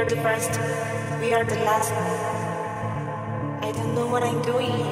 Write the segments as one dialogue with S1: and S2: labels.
S1: are the first. We are the last. I don't know what I'm doing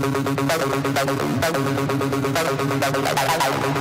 S2: Thank
S3: you.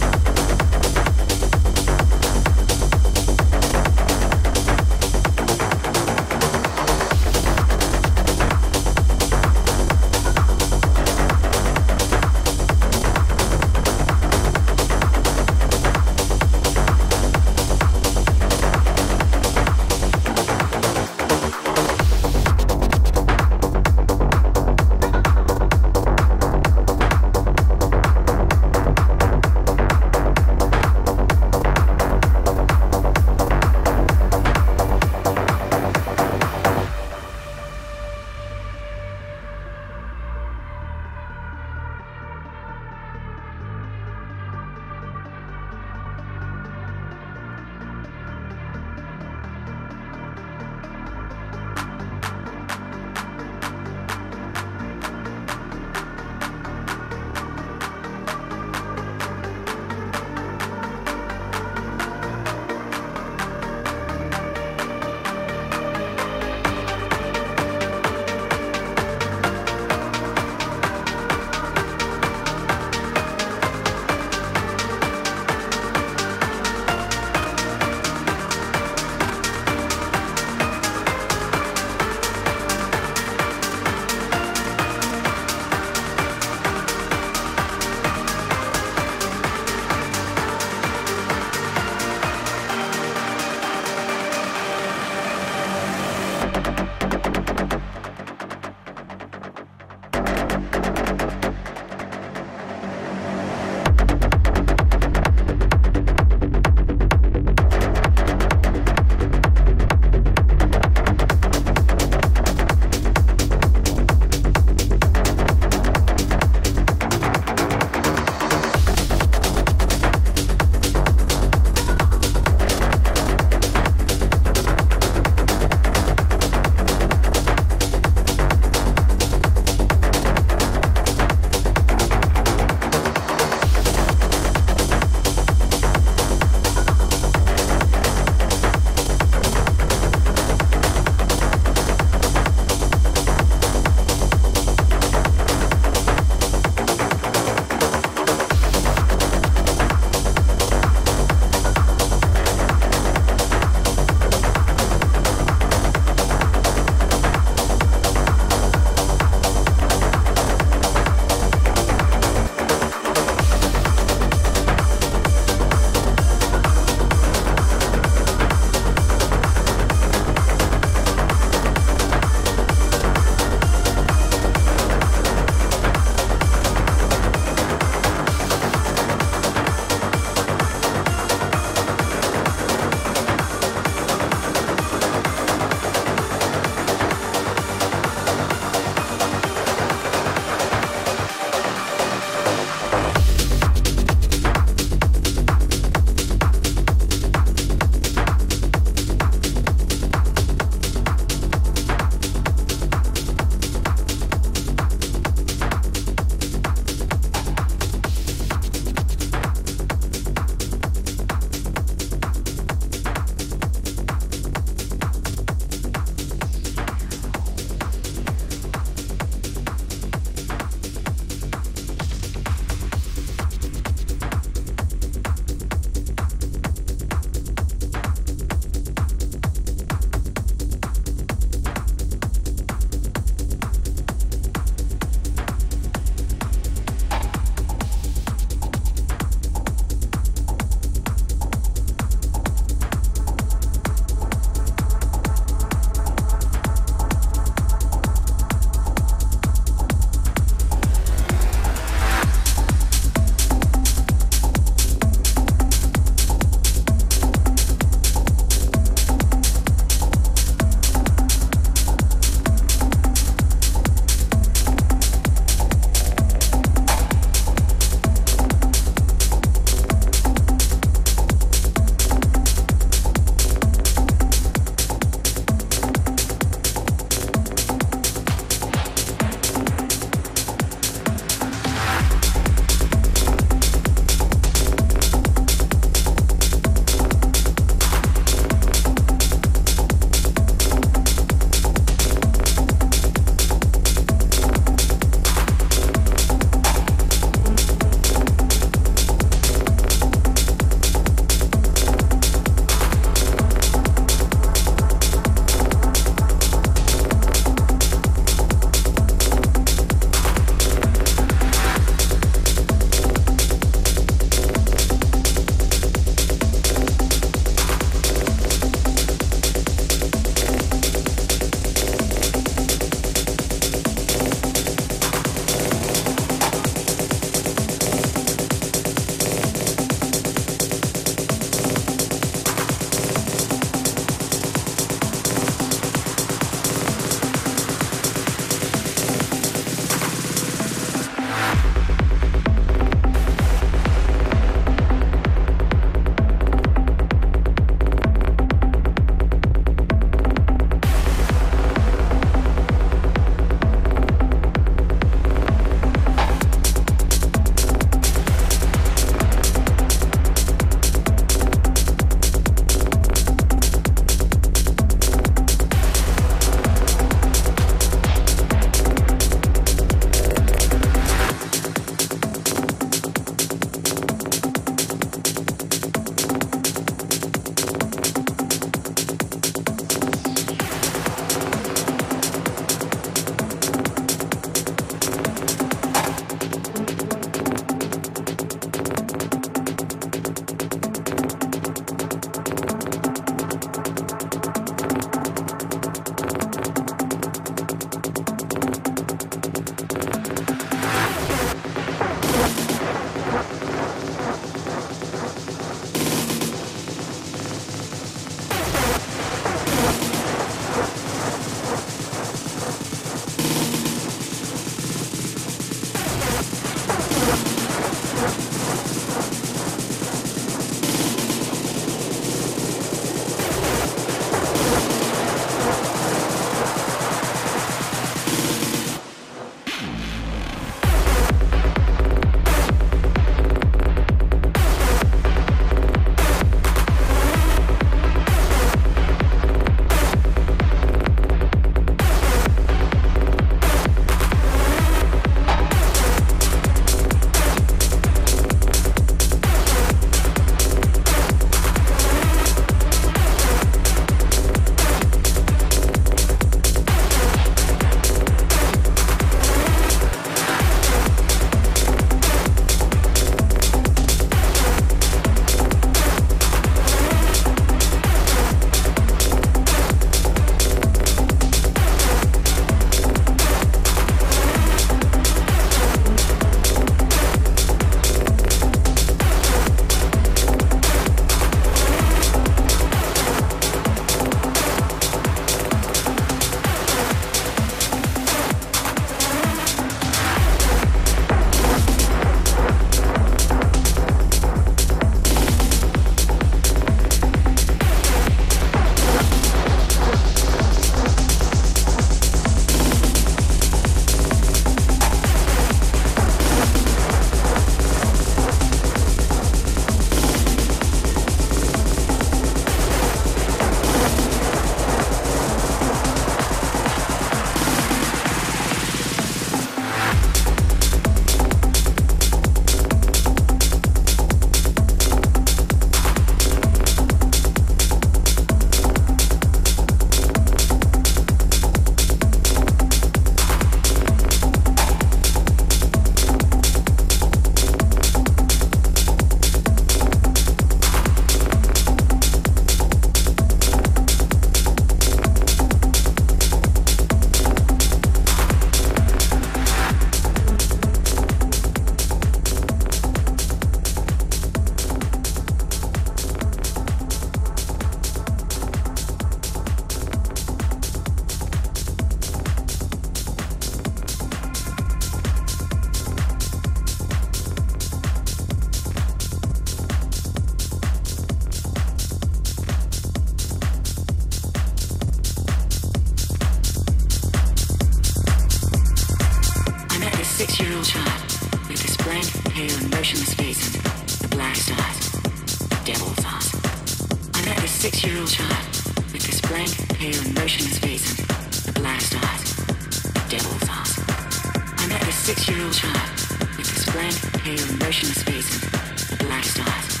S2: six-year-old child with this grand, pale, motionless face and black eyes,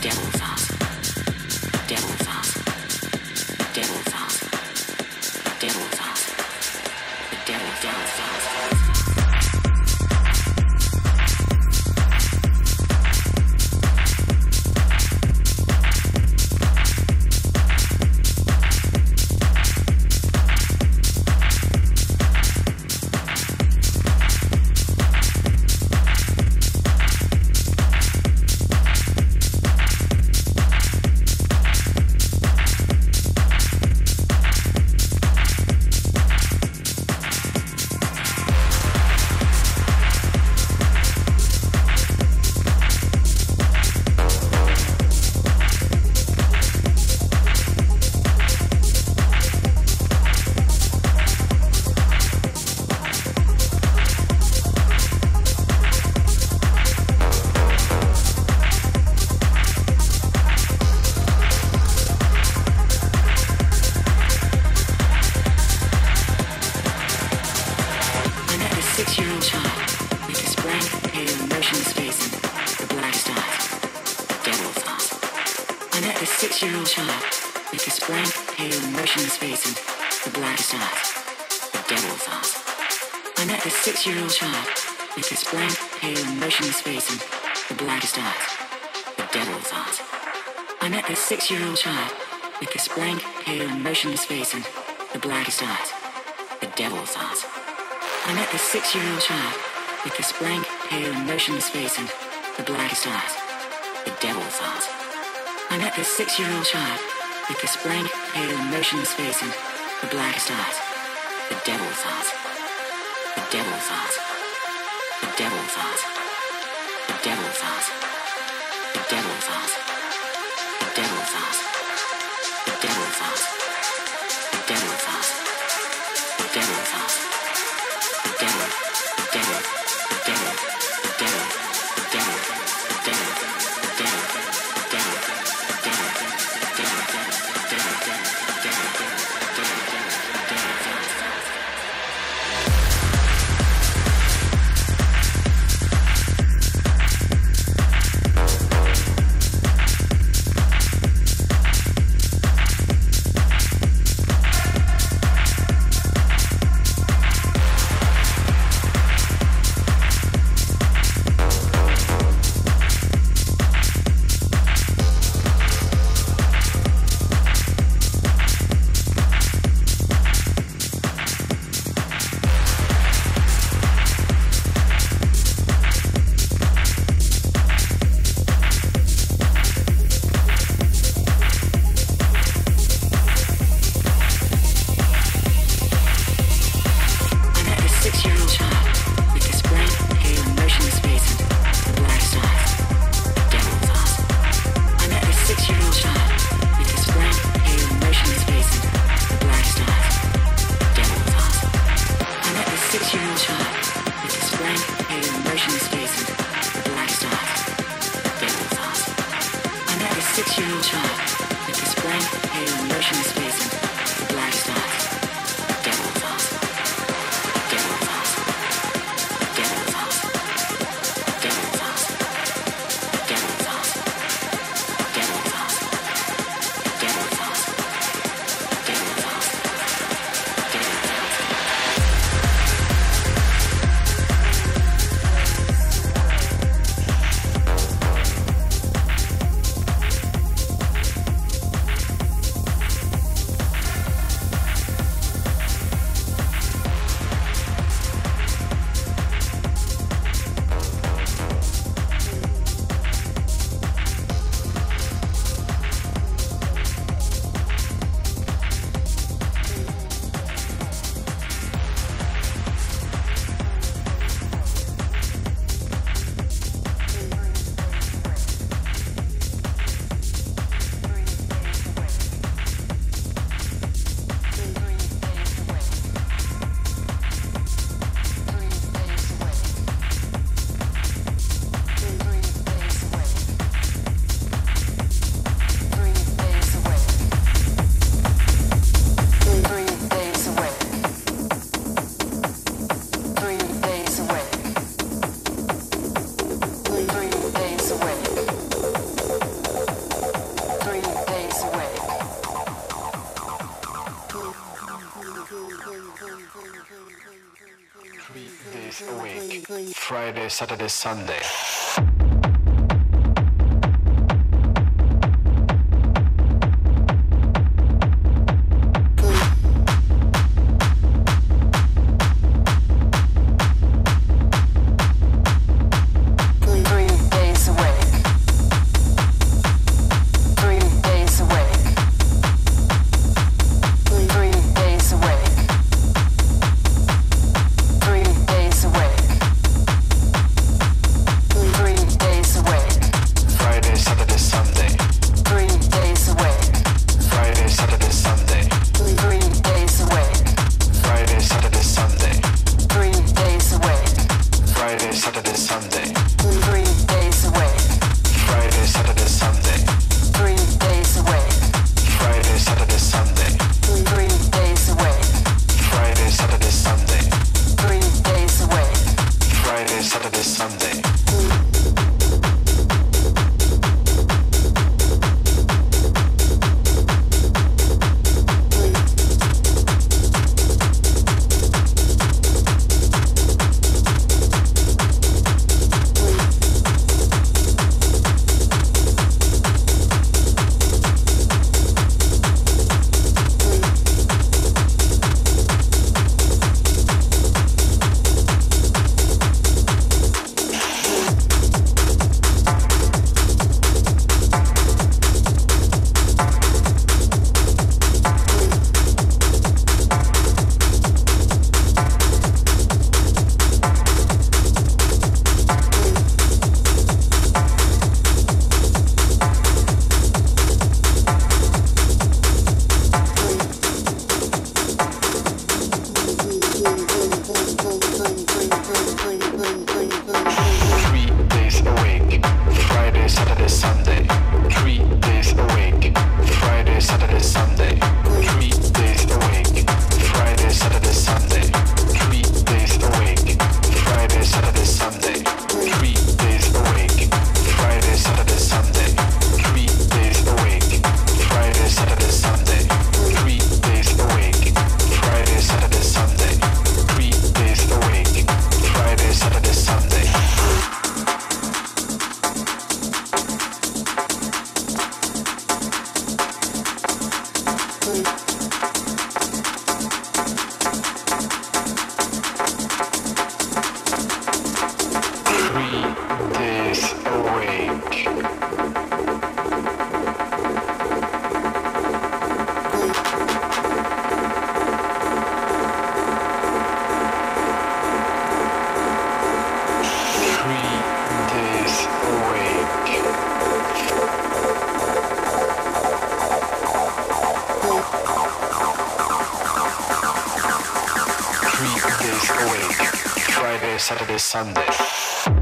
S2: devil's eyes. blank, pale, motionless face and the blackest eyes. The devil's eyes. The devil's eyes. The devil's eyes.
S4: Saturday, Sunday. Friday, Saturday, Sunday.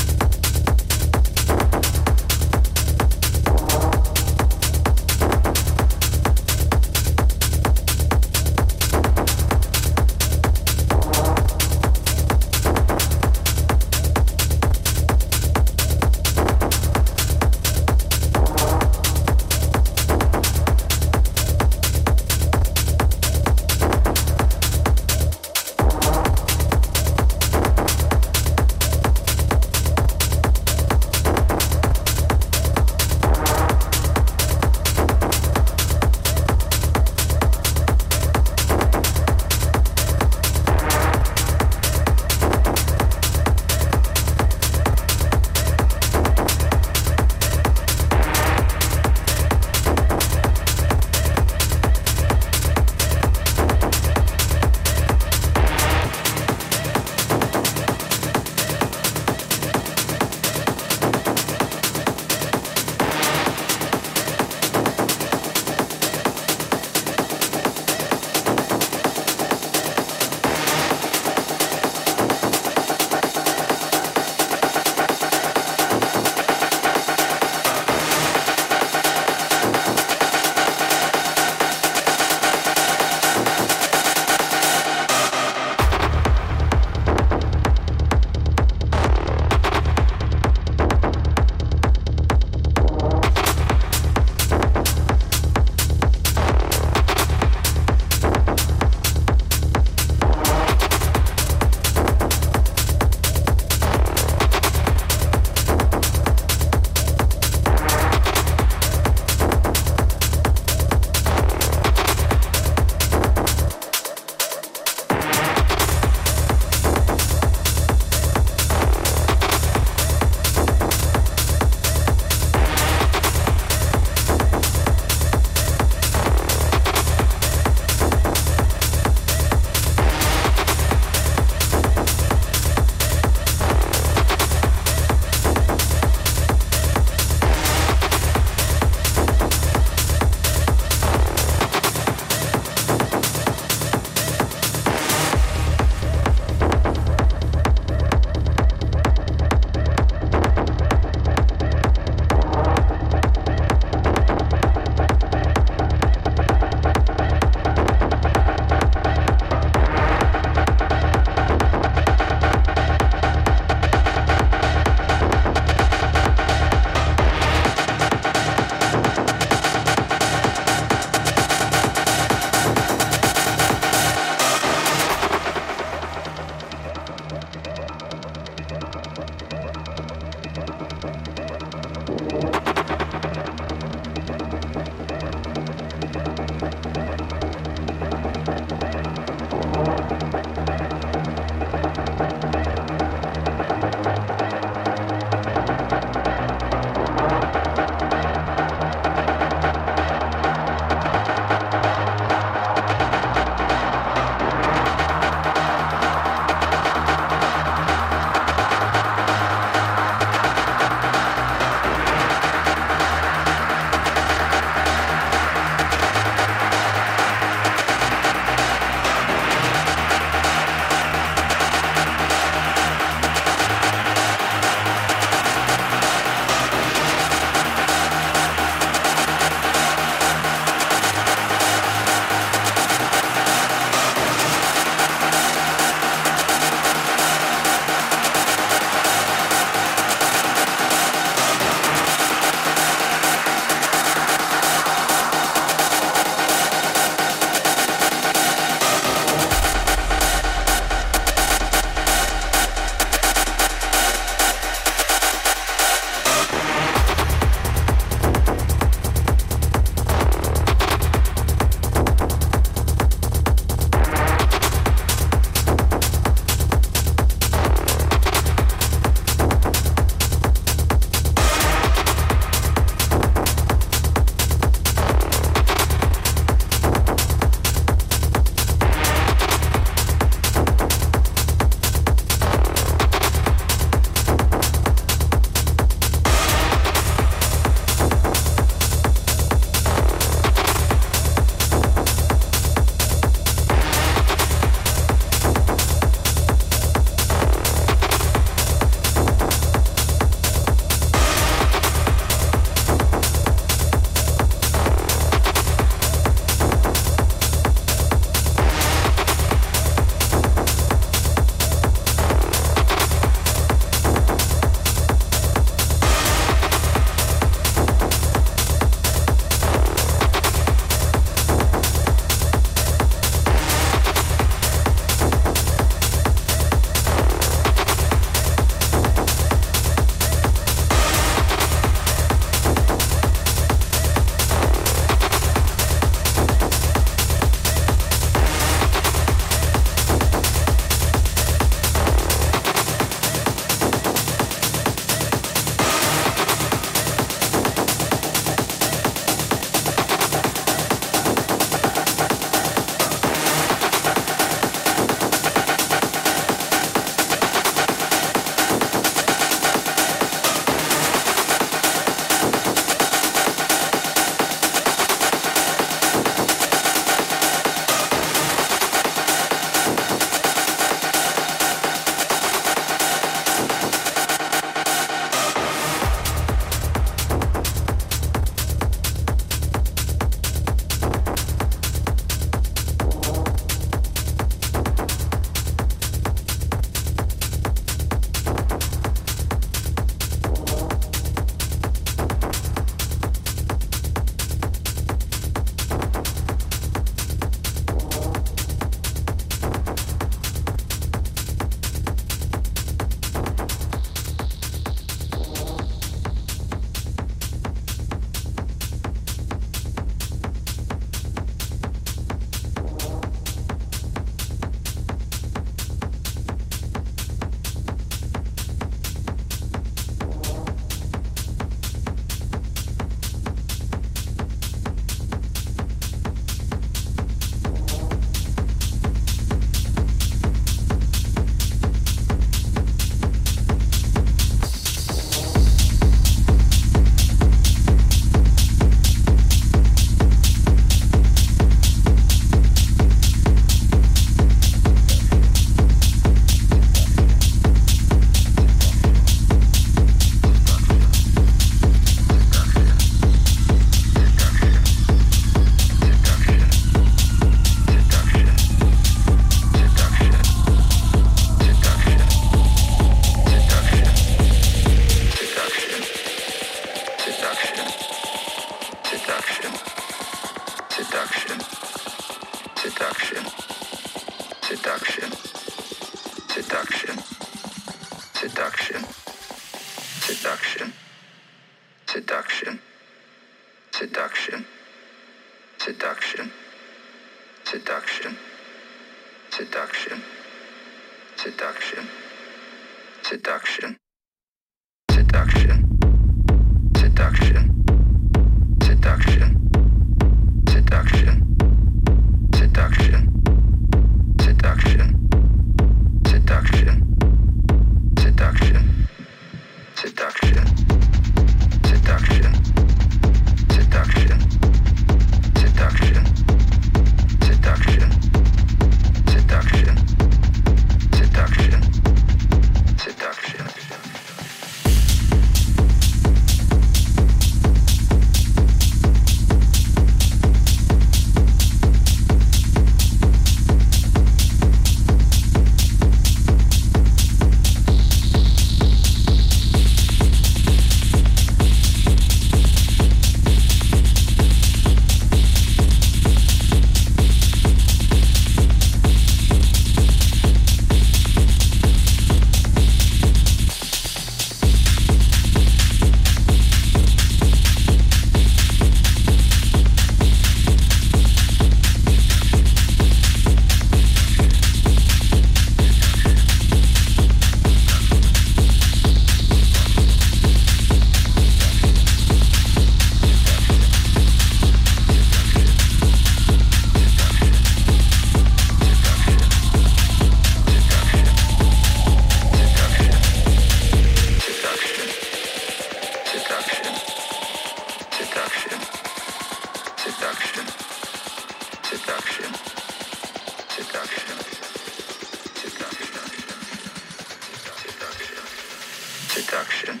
S5: seduction,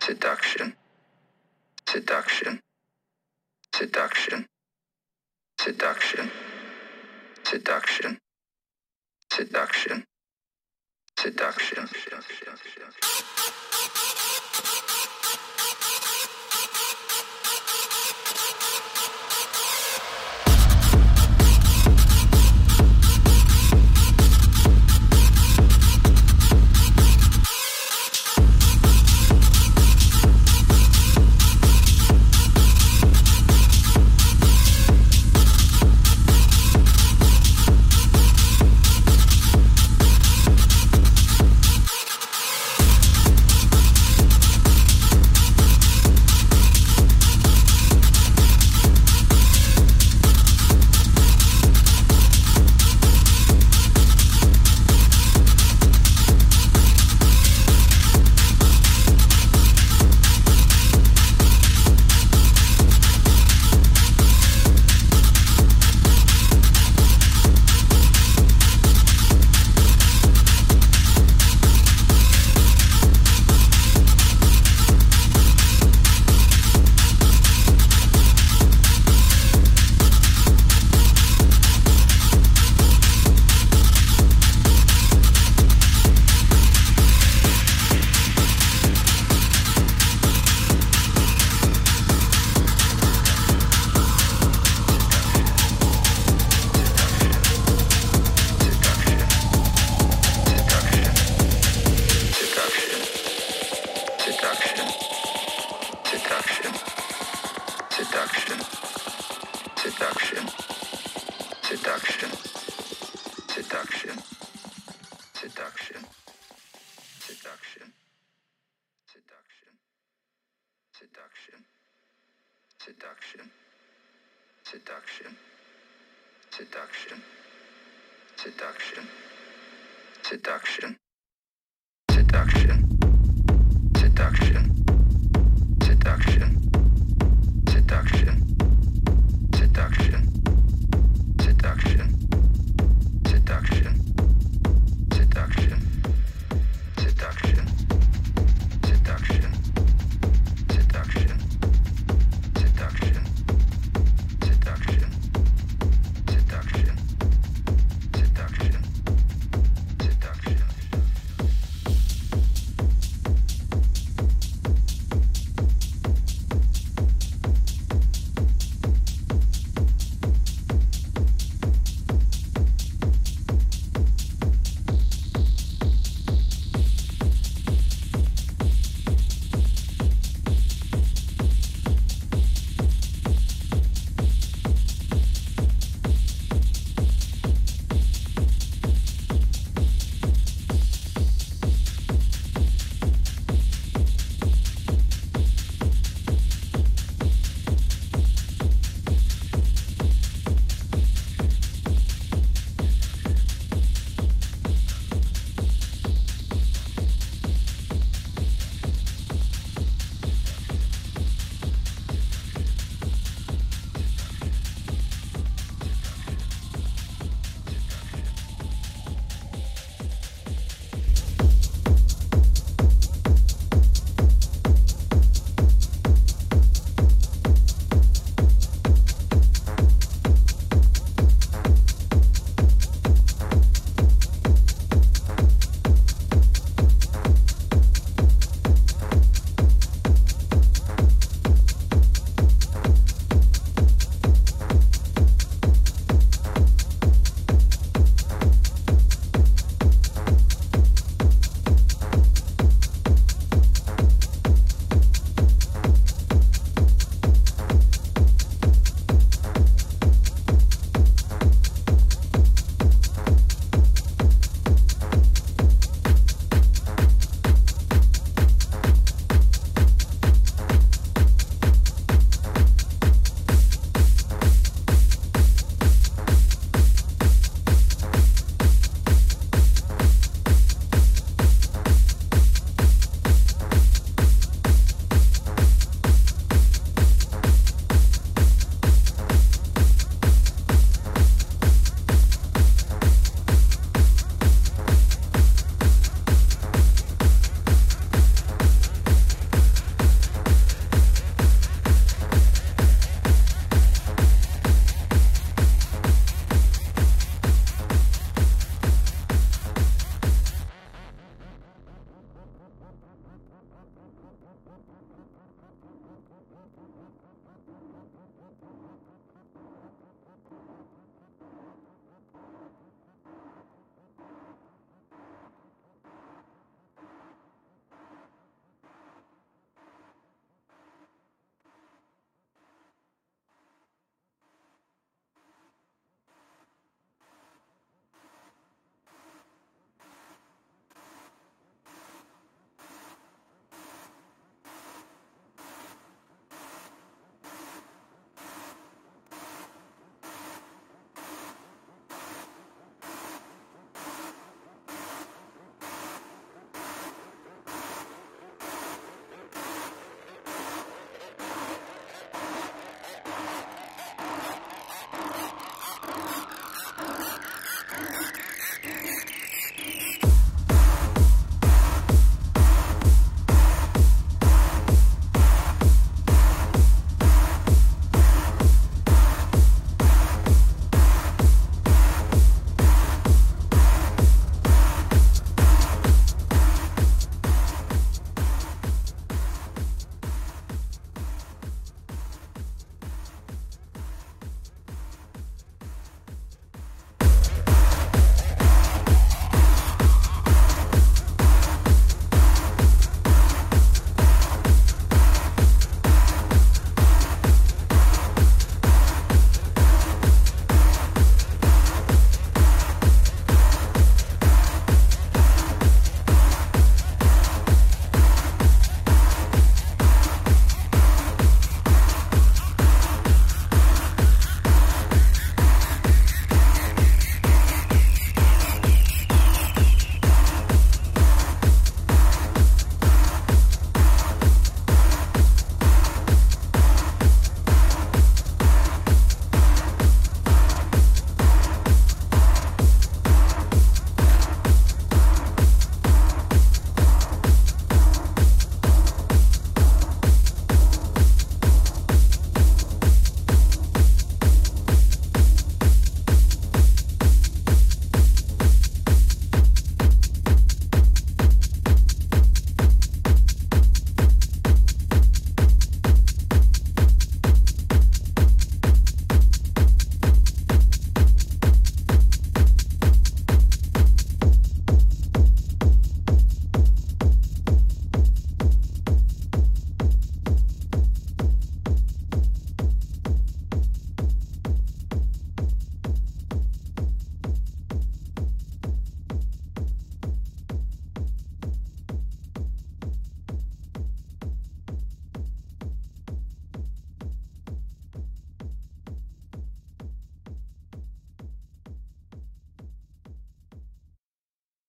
S5: seduction, seduction, seduction, seduction, seduction, seduction, seduction.